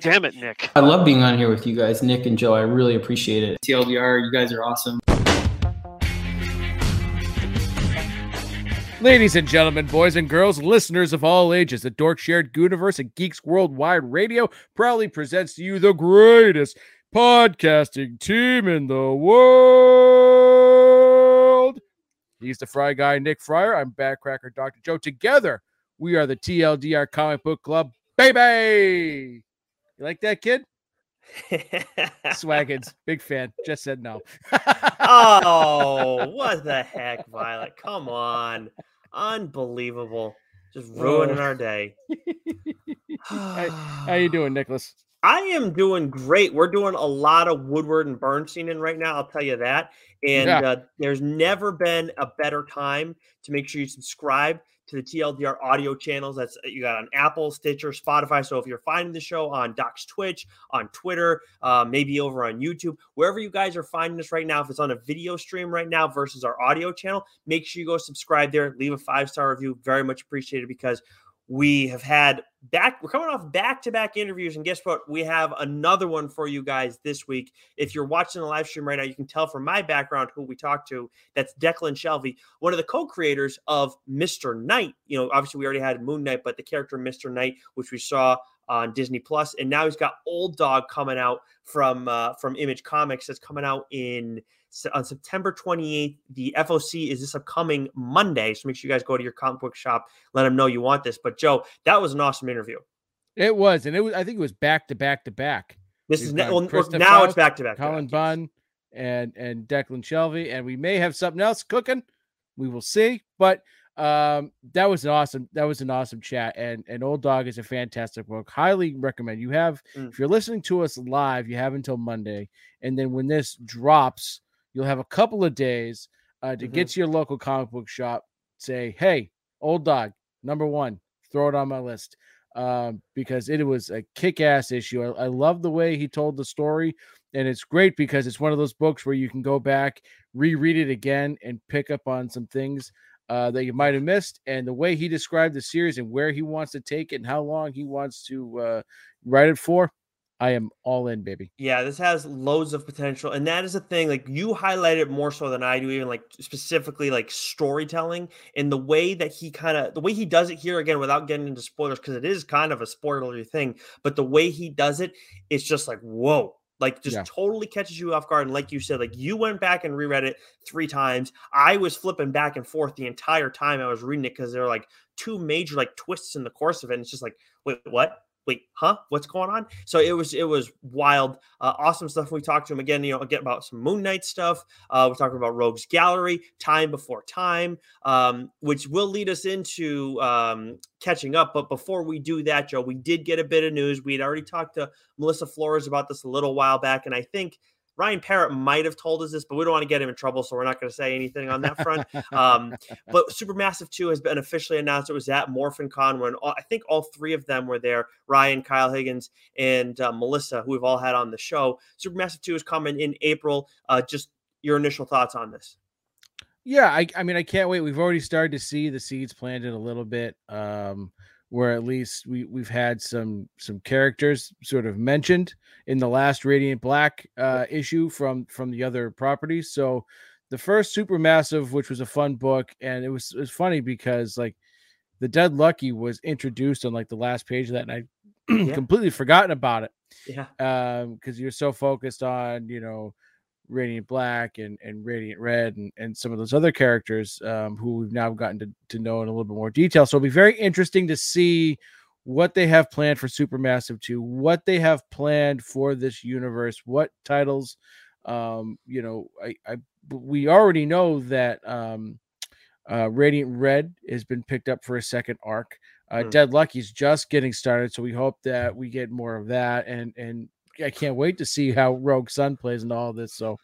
Damn it, Nick. I love being on here with you guys, Nick and Joe. I really appreciate it. TLDR, you guys are awesome. Ladies and gentlemen, boys and girls, listeners of all ages, the Dork Shared Universe and Geeks Worldwide Radio proudly presents to you the greatest podcasting team in the world. He's the Fry Guy, Nick Fryer. I'm Backcracker Dr. Joe. Together, we are the TLDR Comic Book Club, baby. You like that, kid? Swaggins, big fan. Just said no. oh, what the heck, Violet? Come on. Unbelievable. Just ruining Oh. our day. how, how you doing, Nicholas? I am doing great. We're doing a lot of Woodward and Bernstein in right now. I'll tell you that. And Yeah. uh, there's never been a better time to make sure you subscribe to the TLDR audio channels. That's uh, you got on Apple, Stitcher, Spotify. So if you're finding the show on Doc's Twitch, on Twitter, uh, maybe over on YouTube, wherever you guys are finding us right now, if it's on a video stream right now versus our audio channel, make sure you go subscribe there, leave a five star review. Very much appreciated because we have had back we're coming off back-to-back interviews and guess what? We have another one for you guys this week. If you're watching the live stream right now you can tell from my background who we talked to. That's Declan Shalvey one of the co-creators of mr knight. You know obviously we already had moon knight but the character mr knight which we saw on disney plus and now he's got old dog coming out from uh, from image comics that's coming out in on September 28th. The FOC is this upcoming Monday. So make sure you guys go to your comic book shop, let them know you want this. But Joe, that was an awesome interview. It was, and it was. I think it was back to back to back. This We've is now, well, now it's back to back. Cullen back. Bunn and and Declan Shalvey, and we may have something else cooking. We will see, but um, that was an awesome. That was an awesome chat, and and Old Dog is a fantastic book. Highly recommend. You have Mm. if you're listening to us live, you have until Monday, and then when this drops, you'll have a couple of days uh, to Mhm. get to your local comic book shop. Say, hey, Old Dog, number one, throw it on my list um, because it was a kick-ass issue. I, I love the way he told the story, and it's great because it's one of those books where you can go back, reread it again, and pick up on some things uh, that you might have missed. And the way he described the series and where he wants to take it and how long he wants to uh, write it for, I am all in, baby. Yeah, this has loads of potential. And that is the thing. Like you highlight it more so than I do, even like specifically like storytelling and the way that he kind of the way he does it here again without getting into spoilers, because it is kind of a spoilery thing, but the way he does it, it's just like, whoa. Like just Yeah. totally catches you off guard. And like you said, like you went back and reread it three times. I was flipping back and forth the entire time I was reading it because there were like two major like twists in the course of it. And it's just like, wait, what? Wait, huh? What's going on? So it was it was wild, uh, awesome stuff. We talked to him again, you know, again about some Moon Knight stuff. Uh, we're talking about Rogues Gallery, Time Before Time, um, which will lead us into um, catching up. But before we do that, Joe, we did get a bit of news. We had already talked to Melissa Flores about this a little while back, and I think. Ryan Parrott might have told us this, but we don't want to get him in trouble, so we're not going to say anything on that front. Um, but Supermassive 2 has been officially announced. It was at Morphicon when all, I think all three of them were there Ryan, Kyle Higgins, and uh, Melissa, who we've all had on the show. Supermassive 2 is coming in April. Uh, just your initial thoughts on this. Yeah, I, I mean, I can't wait. We've already started to see the seeds planted a little bit, um, where at least we we've had some some characters sort of mentioned in the last Radiant Black uh, issue from from the other properties. So the first Supermassive, which was a fun book, and it was it was funny because like the Dead Lucky was introduced on like the last page of that, and I Yeah. completely forgotten about it Yeah. um because you're so focused on you know radiant black and and radiant red and and some of those other characters um who we've now gotten to, to know in a little bit more detail so it'll be very interesting to see what they have planned for supermassive 2 what they have planned for this universe what titles um you know i i we already know that um uh radiant red has been picked up for a second arc uh, Hmm. Dead Lucky's just getting started, so we hope that we get more of that. And and I can't wait to see how Rogue Sun plays into all this. So,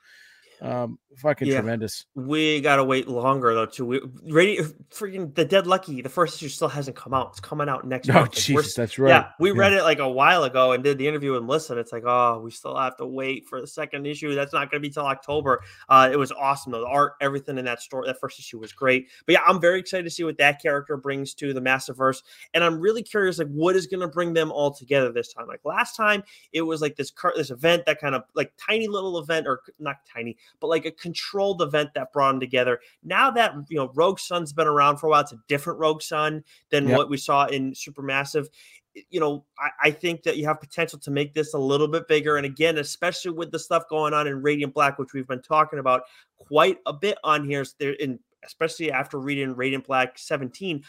um, fucking yeah. tremendous. We gotta wait longer though. Too. We, ready, freaking the Dead Lucky. The first issue still hasn't come out. It's coming out next. Month. Oh Jesus, that's right. Yeah, we yeah. read it like a while ago and did the interview and listen. It's like, oh, we still have to wait for the second issue. That's not gonna be till October. Uh, it was awesome though. The art, everything in that story, that first issue was great. But yeah, I'm very excited to see what that character brings to the Massiverse, and I'm really curious like what is gonna bring them all together this time. Like last time, it was like this car, this event that kind of like tiny little event or not tiny, but like a controlled event that brought them together. Now that you know Rogue Sun's been around for a while, it's a different Rogue Sun than yep. what we saw in Supermassive. You know, I, I, think that you have potential to make this a little bit bigger. And again, especially with the stuff going on in Radiant Black, which we've been talking about quite a bit on here, there in especially after reading Radiant Black 17,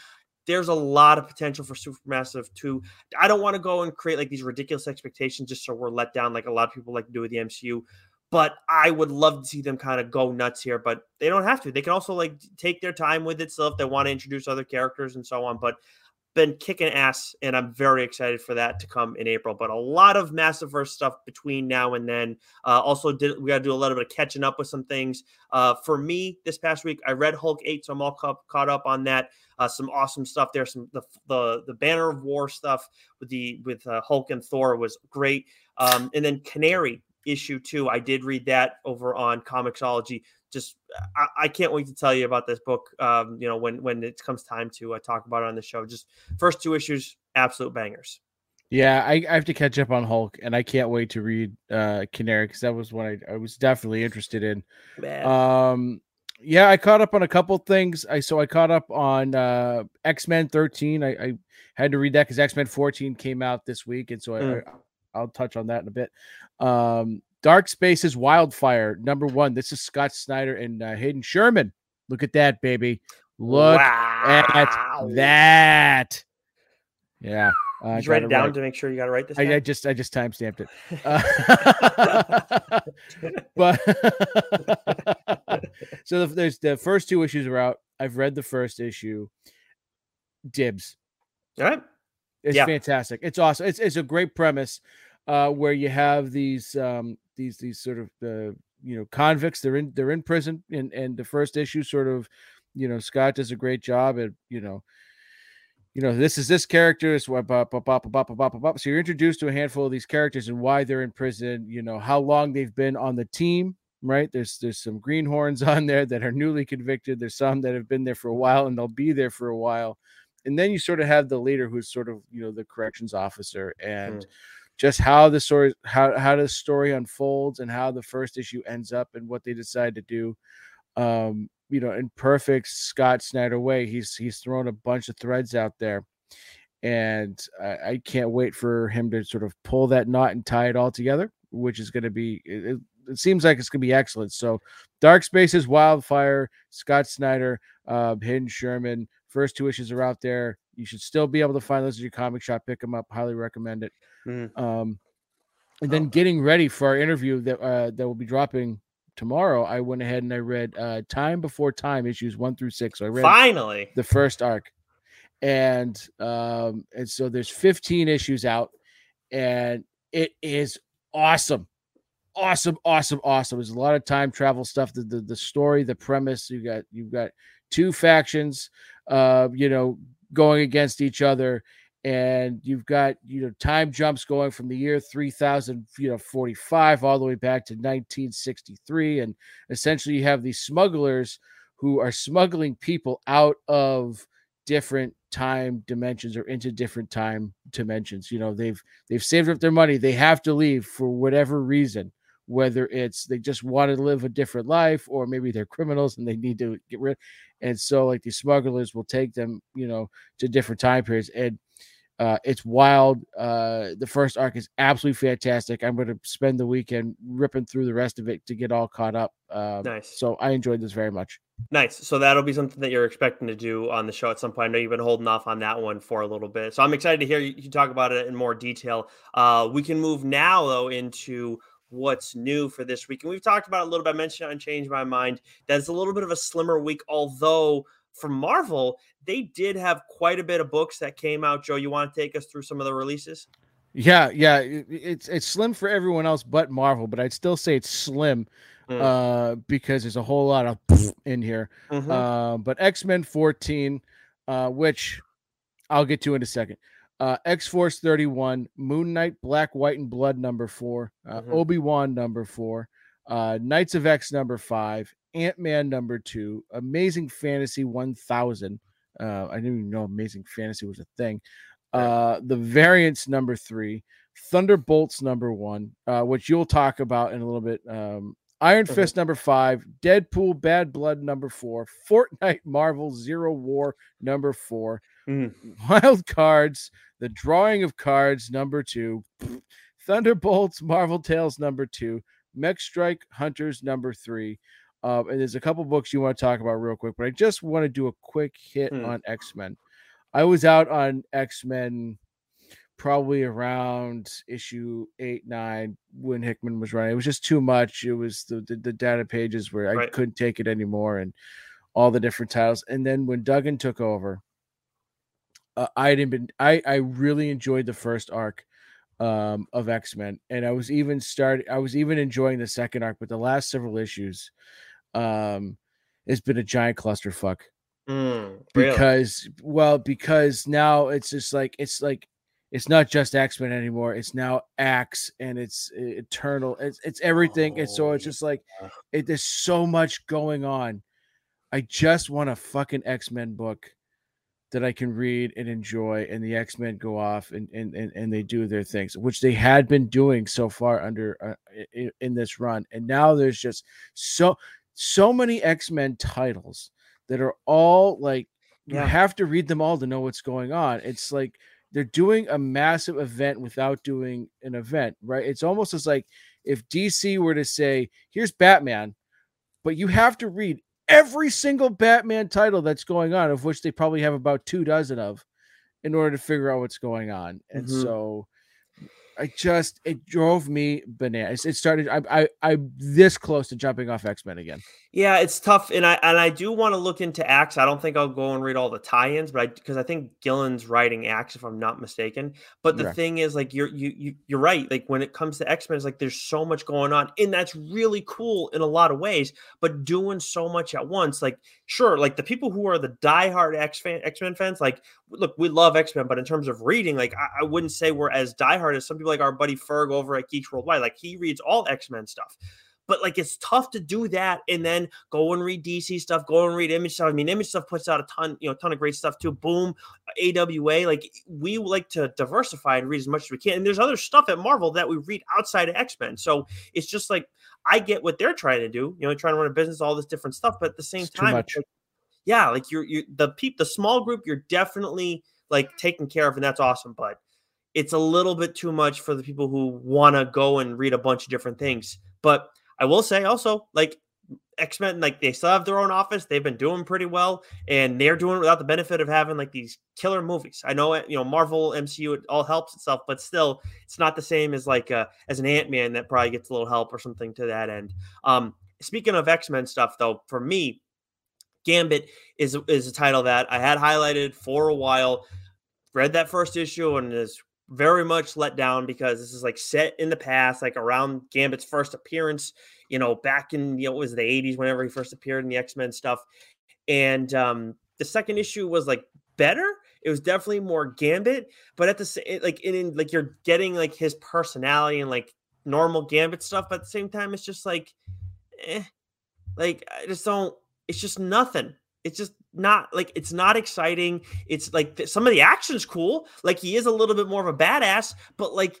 there's a lot of potential for Supermassive to. I don't want to go and create like these ridiculous expectations just so we're let down, like a lot of people like to do with the MCU but I would love to see them kind of go nuts here, but they don't have to. They can also like take their time with it still if they want to introduce other characters and so on. But been kicking ass, and I'm very excited for that to come in April. But a lot of Massiverse stuff between now and then. Uh, also, did we got to do a little bit of catching up with some things. Uh, for me, this past week, I read Hulk eight, so I'm all ca- caught up on that. Uh, some awesome stuff there. Some the the the Banner of War stuff with the with uh, Hulk and Thor was great. Um, and then Canary issue two. I did read that over on Comixology. Just I, I can't wait to tell you about this book. Um, you know when when it comes time to uh, talk about it on the show. Just first two issues, absolute bangers. Yeah, I, I, have to catch up on Hulk, and I can't wait to read uh Canary because that was one I, I, was definitely interested in. Man. Um, yeah, I caught up on a couple things. I so I caught up on uh X Men 13. I, I, had to read that because X Men 14 came out this week, and so mm. I, I'll touch on that in a bit. Um, Dark Spaces Wildfire, number one. This is Scott Snyder and uh, Hayden Sherman. Look at that, baby. Look wow. at that. Yeah. Uh, you write it down write. to make sure you got to write this? I, I, just I just time stamped it. Uh, but so the, there's the first two issues are out. I've read the first issue. Dibs. All right. It's yeah. fantastic. It's awesome. It's it's a great premise uh, where you have these um, these these sort of you know convicts. They're in they're in prison, and and the first issue sort of you know Scott does a great job at you know you know this is this character so you're introduced to a handful of these characters and why they're in prison you know how long they've been on the team right? There's there's some greenhorns on there that are newly convicted there's some that have been there for a while and they'll be there for a while. And then you sort of have the leader who's sort of you know the corrections officer and mm just how the story how how the story unfolds and how the first issue ends up and what they decide to do um you know in perfect scott snyder way he's he's thrown a bunch of threads out there. And I, I can't wait for him to sort of pull that knot and tie it all together which is going to be it, it, seems like it's going to be excellent. So dark spaces wildfire scott snyder uh hayden sherman first two issues are out there you should still be able to find those at your comic shop pick them up highly recommend it Mm. Um, and then oh. getting ready for our interview that uh, that will be dropping tomorrow, I went ahead and I read uh, Time Before Time issues one through six. So I read finally the first arc, and um, and so there's 15 issues out, and it is awesome, awesome, awesome, awesome. There's a lot of time travel stuff. The the, the story, the premise. You got you've got two factions, uh, you know, going against each other and you've got you know time jumps going from the year 3000 you know 45 all the way back to 1963 and essentially you have these smugglers who are smuggling people out of different time dimensions or into different time dimensions. You know they've they've saved up their money. They have to leave for whatever reason whether it's they just want to live a different life or maybe they're criminals and they need to get rid and so like these smugglers will take them you know to different time periods and uh, it's wild. Uh, the first arc is absolutely fantastic. I'm going to spend the weekend ripping through the rest of it to get all caught up. Uh, nice. So I enjoyed this very much. Nice. So that'll be something that you're expecting to do on the show at some point. I know you've been holding off on that one for a little bit. So I'm excited to hear you talk about it in more detail. Uh, we can move now, though, into what's new for this week. And we've talked about a little bit. I mentioned on Change My Mind. That's a little bit of a slimmer week, although for Marvel, they did have quite a bit of books that came out. Joe, you want to take us through some of the releases? Yeah, yeah, it's it's slim for everyone else but Marvel, but I'd still say it's slim Mm. uh, because there's a whole lot of in here. Mhm. Uh, but X Men 14, uh, which I'll get to in a second. Uh, X Force 31, Moon Knight, Black, White, and Blood number four, uh, Mhm. Obi Wan number four, uh, Knights of X number five, Ant Man number two, Amazing Fantasy 1000. Uh, I didn't even know Amazing Fantasy was a thing. Uh, the Variants number three, Thunderbolts number one, uh, which you'll talk about in a little bit. Um, Iron Mhm. Fist number five, Deadpool Bad Blood number four, Fortnite Marvel Zero War number four, Mm. Wild Cards, The Drawing of Cards number two, Thunderbolts Marvel Tales number two, Mech Strike Hunters number three. Uh, and there's a couple books you want to talk about real quick, but I just want to do a quick hit Hmm. on X Men. I was out on X Men probably around issue eight, nine when Hickman was running. It was just too much. It was the the, the data pages where I couldn't take it anymore, and all the different titles. And then when Duggan took over, uh, I didn't been I I really enjoyed the first arc um of X-Men and I was even start I was even enjoying the second arc but the last several issues um it's been a giant clusterfuck Mm. Really? because well because now it's just like it's like it's not just X-Men anymore it's now Axe and it's uh, Eternal it's it's everything and so Oh, it's just like it, there's so much going on I just want a fucking X-Men book that I can read and enjoy, and the X Men go off and, and and and they do their things, which they had been doing so far under uh, in, in this run, and now there's just so so many X Men titles that are all like you Yeah. have to read them all to know what's going on. It's like they're doing a massive event without doing an event, right? It's almost as like if DC were to say, "Here's Batman," but you have to read every single Batman title that's going on, of which they probably have about two dozen of, in order to figure out what's going on. And Mhm. so I just it drove me bananas. It started I I I'm this close to jumping off X-Men again. Yeah, it's tough, and I and I do want to look into Axe. I don't think I'll go and read all the tie-ins, but I because I think Gillen's writing Axe, if I'm not mistaken. But the Yeah. thing is, like you're you you you're right. Like when it comes to X Men, it's like there's so much going on, and that's really cool in a lot of ways. But doing so much at once, like sure, like the people who are the diehard X fan X Men fans, like look, we love X Men, but in terms of reading, like I, I wouldn't say we're as diehard as some people like our buddy Ferg over at Geeks Worldwide. Like he reads all X Men stuff. But like it's tough to do that and then go and read DC stuff, go and read Image stuff. I mean, Image stuff puts out a ton, you know, ton of great stuff too. Boom, AWA. Like we like to diversify and read as much as we can. And there's other stuff at Marvel that we read outside of X Men. So it's just like I get what they're trying to do. You know, trying to run a business, all this different stuff. But at the same It's time, like, yeah, like you're you the peep the small group you're definitely like taken care of, and that's awesome. But it's a little bit too much for the people who want to go and read a bunch of different things. But I will say also, like X Men, like they still have their own office. They've been doing pretty well, and they're doing it without the benefit of having like these killer movies. I know, you know, Marvel MCU it all helps itself, but still, it's not the same as like uh, as an Ant Man that probably gets a little help or something to that end. Um, speaking of X Men stuff, though, for me, Gambit is is a title that I had highlighted for a while. Read that first issue and is very much let down because this is like set in the past, like around Gambit's first appearance, you know, back in you know, it was the 80s whenever he first appeared in the X-Men stuff. And um the second issue was like better. It was definitely more Gambit, but at the same like in, in like you're getting like his personality and like normal Gambit stuff, but at the same time, it's just like eh, like I just don't it's just nothing. It's just not like it's not exciting. It's like th- some of the action's cool. Like he is a little bit more of a badass, but like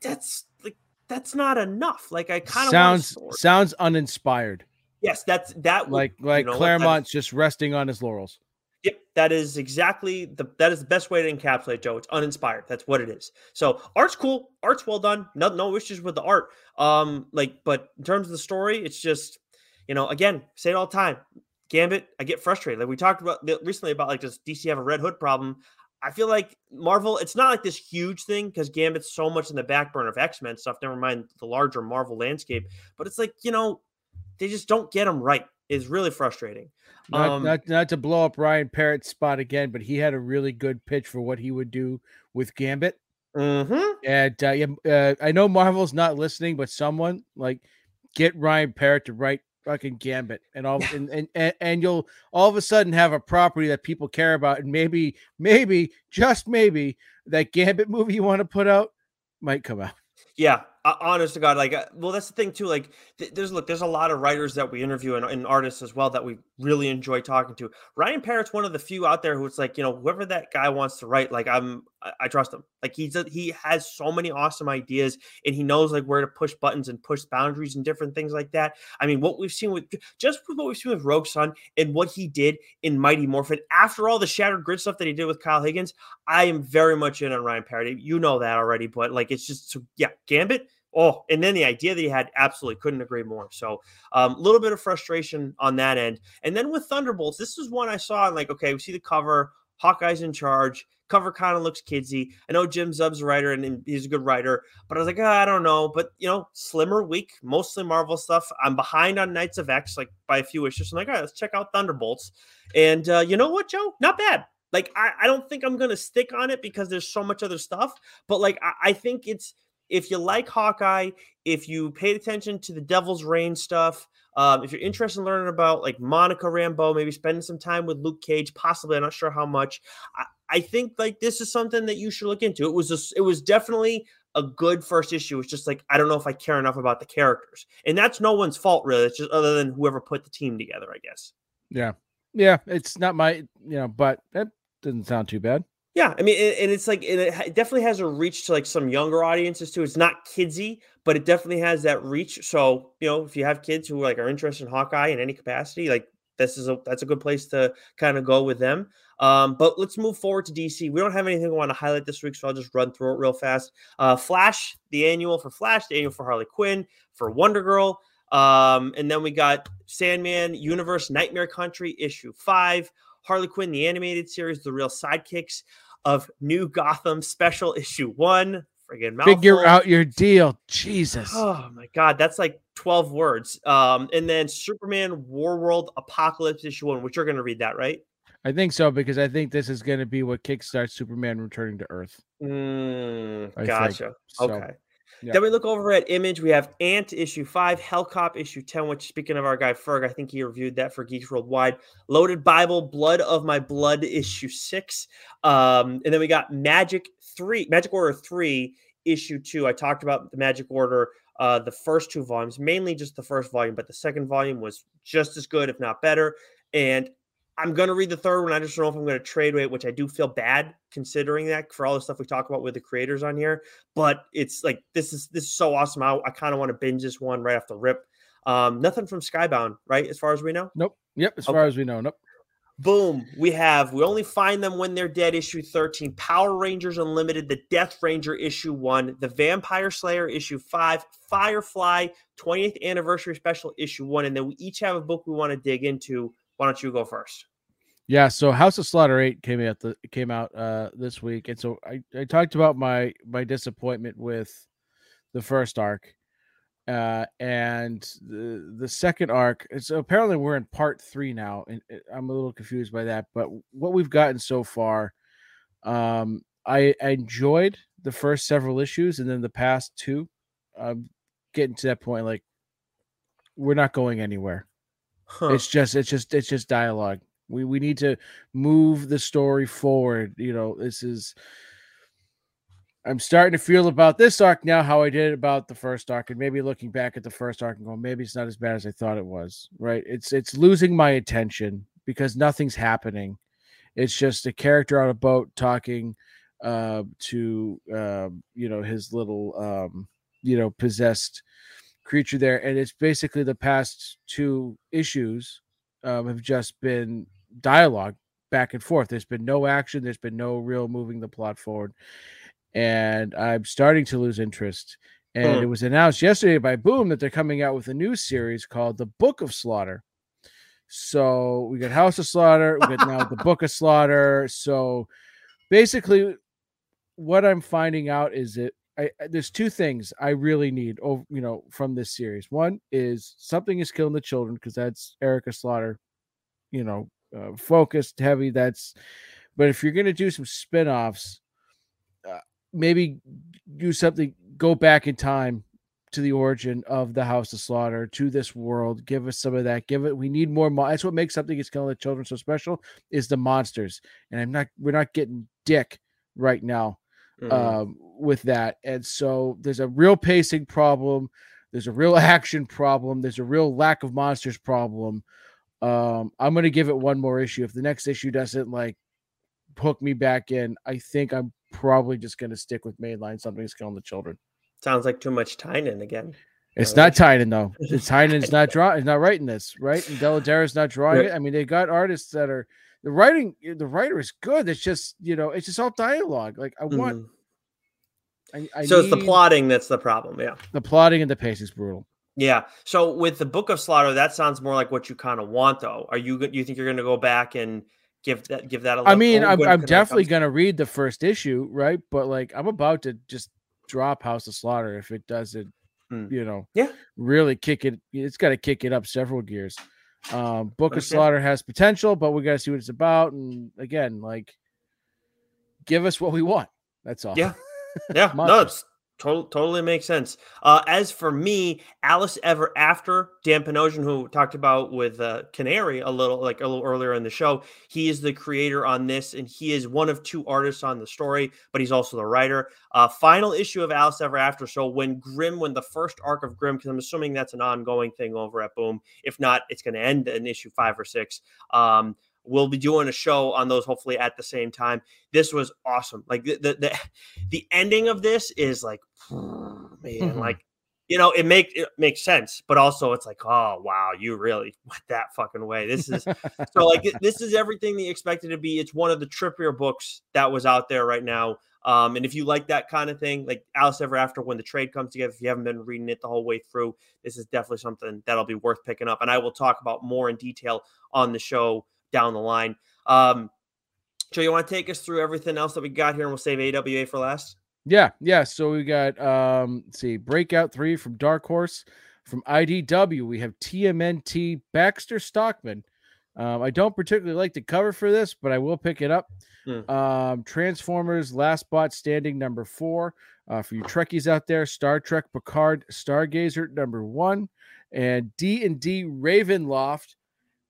that's like that's not enough. Like I kind of Sounds sounds uninspired. yes, that's that would- Like like know that is- Claremont's just resting on his laurels. Yep, that is exactly the that is the best way to encapsulate Joe. It's uninspired. That's what it is. So art's cool, art's well done. No no issues with the art. Um, like, but in terms of the story, it's just you know, again, say it all the time. Gambit, I get frustrated. Like we talked about recently about like does DC have a Red Hood problem? I feel like Marvel, it's not like this huge thing because Gambit's so much in the back burner of X Men stuff. Never mind the larger Marvel landscape, but it's like you know, they just don't get them right. It's really frustrating. Not, Um, not not to blow up Ryan Parrott's spot again, but he had a really good pitch for what he would do with Gambit. mhm. And uh, yeah, uh, I know Marvel's not listening, but someone like get Ryan Parrott to write fucking Gambit, and all and, and and and you'll all of a sudden have a property that people care about, and maybe maybe just maybe that Gambit movie you want to put out might come out. Yeah, uh, honest to God, like, uh, well, that's the thing too. Like, th- there's look, there's a lot of writers that we interview and, and, artists as well that we really enjoy talking to. Ryan Parrott's one of the few out there who it's like, you know, whoever that guy wants to write, like, I'm, I, trust him. Like, he's a, he has so many awesome ideas, and he knows like where to push buttons and push boundaries and different things like that. I mean, what we've seen with just what we've seen with Rogue Sun and what he did in Mighty Morphin after all the Shattered Grid stuff that he did with Kyle Higgins, I am very much in on Ryan Parrott. You know that already, but like, it's just so, yeah, Gambit Oh, and then the idea that he had, absolutely couldn't agree more. So a um, little bit of frustration on that end. And then with Thunderbolts, this is one I saw and like, okay, we see the cover, Hawkeye's in charge. Cover kind of looks kidsy. I know Jim Zub's a writer and, he's a good writer, but I was like, oh, I don't know. But you know, slimmer week, mostly Marvel stuff. I'm behind on Knights of X, like by a few issues. I'm like, all right, let's check out Thunderbolts. And uh, you know what, Joe? Not bad. Like, I, I don't think I'm gonna stick on it because there's so much other stuff. But like, I, I think it's if you like Hawkeye, if you paid attention to the Devil's Reign stuff, um, if you're interested in learning about like Monica Rambeau, maybe spending some time with Luke Cage, possibly, I'm not sure how much. I, I think like this is something that you should look into. It was a, it was definitely a good first issue. It's just like I don't know if I care enough about the characters, and that's no one's fault really. It's just other than whoever put the team together, I guess. Yeah, yeah. It's not my you know, but that doesn't sound too bad. Yeah, I mean, and it's like it definitely has a reach to like some younger audiences too. It's not kidsy, but it definitely has that reach. So you know, if you have kids who like are interested in Hawkeye in any capacity, like this is a that's a good place to kind of go with them. Um, but let's move forward to DC. We don't have anything we want to highlight this week, so I'll just run through it real fast. Uh, Flash, the annual for Flash, the annual for Harley Quinn, for Wonder Girl. Um, and then we got Sandman Universe Nightmare Country issue five, Harley Quinn, the animated series, The Real Sidekicks of New Gotham Special Issue One. Friggin' mouthful. Figure out your deal. Jesus. Oh my God. That's like 12 words. Um, and then Superman War World Apocalypse Issue One, which you're going to read that, right? I think so because I think this is going to be what kickstarts Superman returning to Earth. Mm, gotcha. So, okay. Yeah. Then we look over at Image. We have Ant issue five, Hellcop issue 10, which speaking of our guy Ferg, I think he reviewed that for Geeks Worldwide. Loaded Bible, Blood of My Blood issue six. Um, and then we got Magic three, Magic Order three, issue two. I talked about the Magic Order, uh, the first two volumes, mainly just the first volume, but the second volume was just as good, if not better. And I'm going to read the third one. I just don't know if I'm going to trade it, which I do feel bad considering that for all the stuff we talk about with the creators on here. But it's like this is this is so awesome. I, I kind of want to binge this one right off the rip. Um, nothing from Skybound, right? As far as we know. Nope. Yep. As okay. far as we know. Nope. Boom. We have we only find them when they're dead. Issue 13. Power Rangers Unlimited, the Death Ranger issue one, the Vampire Slayer issue five, Firefly 20th anniversary special issue one, and then we each have a book we want to dig into why don't you go first? Yeah, so House of Slaughter 8 came out the came out uh this week. And so I, I talked about my my disappointment with the first arc. Uh and the the second arc. So apparently we're in part three now, and I'm a little confused by that. But what we've gotten so far, um, I, I enjoyed the first several issues, and then the past two, I'm getting to that point like we're not going anywhere. Huh. It's just it's just it's just dialogue. We we need to move the story forward. You know, this is I'm starting to feel about this arc now how I did about the first arc, and maybe looking back at the first arc and going, maybe it's not as bad as I thought it was. Right? It's it's losing my attention because nothing's happening. It's just a character on a boat talking uh, to uh, you know his little um, you know possessed creature there, and it's basically the past two issues um, have just been dialogue back and forth. There's been no action. There's been no real moving the plot forward, and I'm starting to lose interest. And it was announced yesterday by Boom that they're coming out with a new series called The Book of Slaughter. So we got House of Slaughter, we got now the Book of Slaughter. So basically, what I'm finding out is that I, there's two things I really need over you know from this series. One is something is killing the children because that's Erica Slaughter, you know, uh, focused heavy. That's but if you're gonna do some spin-offs, uh, maybe do something. Go back in time to the origin of the House of Slaughter to this world. Give us some of that. Give it. We need more. Mo- That's what makes something is killing the children so special is the monsters. And I'm not. We're not getting dick right now Mhm. um, with that. And so there's a real pacing problem. There's a real action problem. There's a real lack of monsters problem. Um, I'm going to give it one more issue. If the next issue doesn't like hook me back in, I think I'm probably just going to stick with mainline. Something's killing the children. Sounds like too much Tynion again. It's not Tynion though. It's Tynion's not drawing. It's not writing this, right? And Dell'Edera's not drawing Right. it. I mean, they got artists that are the writing. The writer is good. It's just you know, it's just all dialogue. Like I want. Mhm. I, I So it's the plotting that's the problem. Yeah. The plotting and the pacing is brutal. Yeah. So with the Book of Slaughter, that sounds more like what you kind of want, though. Are you? go- You think you're going to go back and give that give that a look? I mean, Oh, I'm, I'm definitely gonna read the first issue, right? But like, I'm about to just drop House of Slaughter if it doesn't, Hmm. you know, Yeah. really kick it. It's got to kick it up several gears. Um, Book of Slaughter has potential, but we got to see what it's about. And again, like, give us what we want. That's all. Yeah. Yeah, no, it's total, totally makes sense. Uh, as for me, Alice Ever After, Dan Panosian, who talked about with uh, Canary a little like a little earlier in the show, he is the creator on this, and he is one of two artists on the story, but he's also the writer. Uh, final issue of Alice Ever After. So when Grimm, when the first arc of Grimm, because I'm assuming that's an ongoing thing over at Boom. If not, it's going to end in issue five or six. Um, we'll be doing a show on those hopefully at the same time. This was awesome. Like the the the, the ending of this is like man Mhm. like you know it make it makes sense but also it's like oh wow you really went that fucking way. This is so like this is everything that you expected to be. It's one of the trippier books that was out there right now. Um, and if you like that kind of thing like alice ever after when the trade comes together if you haven't been reading it the whole way through this is definitely something that'll be worth picking up. And i will talk about more in detail on the show down the line um, Joe, you want to take us through everything else that we got here, and we'll save AWA for last. Yeah, yeah. So we got um let's see, breakout three from Dark Horse. From IDW, we have TMNT Baxter Stockman. Um, I don't particularly like the cover for this, but I will pick it up. Hmm. Um, Transformers Last Bot Standing number four. Uh, for you Trekkies out there, Star Trek Picard Stargazer number one, and D and D Ravenloft,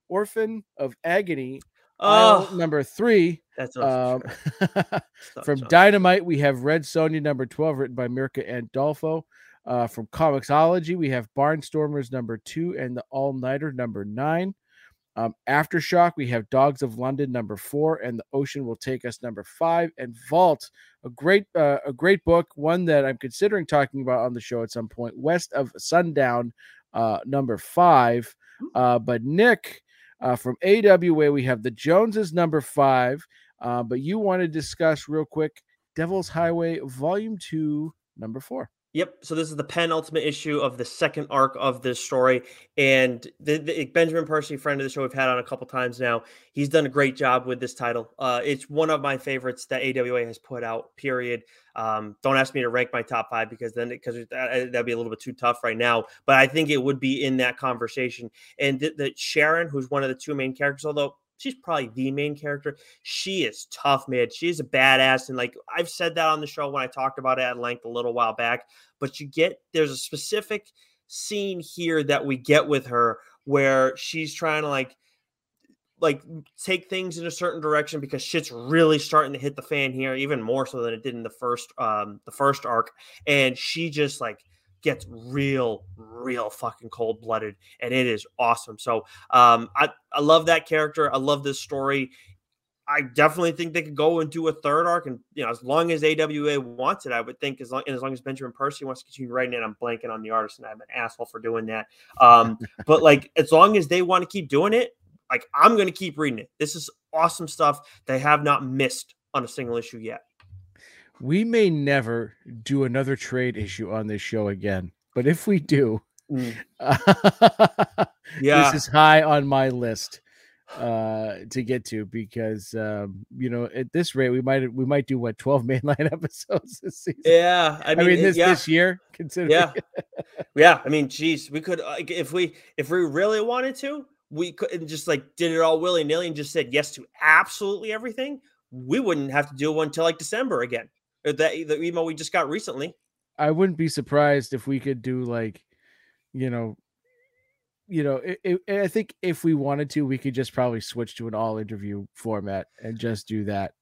Orphan of Agony, Oh, number three. that's Um, awesome. from Dynamite, we have Red Sonja number 12, written by Mirka Andolfo. Uh, from Comixology, we have Barnstormers number two and the All Nighter number nine. Um, Aftershock, we have Dogs of London number four, and The Ocean Will Take Us number five, and Vault, a great uh, a great book, one that I'm considering talking about on the show at some point. West of Sundown, uh, number five. Uh, but Nick, uh, from AWA, we have The Joneses number five. Uh, but you want to discuss real quick Devil's Highway Volume Two, Number Four. Yep. So this is the penultimate issue of the second arc of this story, and the, the Benjamin Percy, friend of the show, we've had on a couple times now. He's done a great job with this title. Uh, it's one of my favorites that AWA has put out. Period. Um, don't ask me to rank my top five because then because that, that'd be a little bit too tough right now. But I think it would be in that conversation. And the Sharon, who's one of the two main characters, although she's probably the main character. She is tough, man. She's a badass. And like I've said that on the show when I talked about it at length a little while back. But you get there's a specific scene here that we get with her where she's trying to like like take things in a certain direction because shit's really starting to hit the fan here even more so than it did in the first um the first arc and she just like gets real real fucking cold blooded and it is awesome so um i i love that character i love this story I definitely think they could go and do a third arc, and you know, as long as AWA wants it, I would think as long and as long as Benjamin Percy wants to continue writing it, I'm blanking on the artist, and I'm an asshole for doing that. Um, but like, as long as they want to keep doing it, like I'm going to keep reading it. This is awesome stuff. They have not missed on a single issue yet. We may never do another trade issue on this show again, but if we do, Yeah, this is high on my list uh to get to because um you know at this rate we might we might do what 12 mainline episodes this season yeah. I i mean, mean, this yeah. this year considering yeah yeah i mean geez we could like if we if we really wanted to we could and just like did it all willy-nilly and just said yes to absolutely everything we wouldn't have to do one until like december again that the email we just got recently I wouldn't be surprised if we could do like, you know, you know, it, it, I think if we wanted to, we could just probably switch to an all interview format and just do that.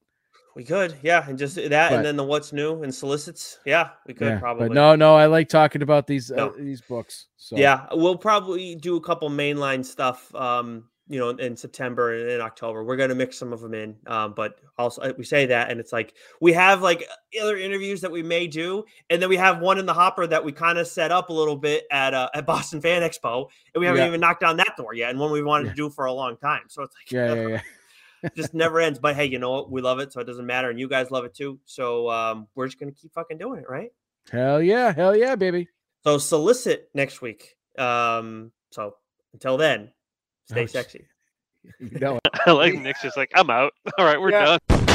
We could, yeah, and just that, but, and then the what's new and solicits. Yeah, we could yeah, probably. But no, no, I like talking about these no. uh, these books. So yeah, we'll probably do a couple mainline stuff. Um, you know, in September and in October. We're going to mix some of them in. Um, but also, uh, we say that, and it's like we have like other interviews that we may do, and then we have one in the hopper that we kind of set up a little bit at uh, at Boston Fan Expo, and we haven't yeah. even knocked down that door yet, and one we wanted yeah. to do for a long time. So it's like, yeah, yeah, yeah. just never ends. But hey, you know what? We love it, so it doesn't matter, and you guys love it too. So um, we're just gonna keep fucking doing it, right? Hell yeah, hell yeah, baby. So solicit next week. Um, so until then, Stay oh, sexy. No, I like Nick's just like, I'm out. All right, we're yeah. done.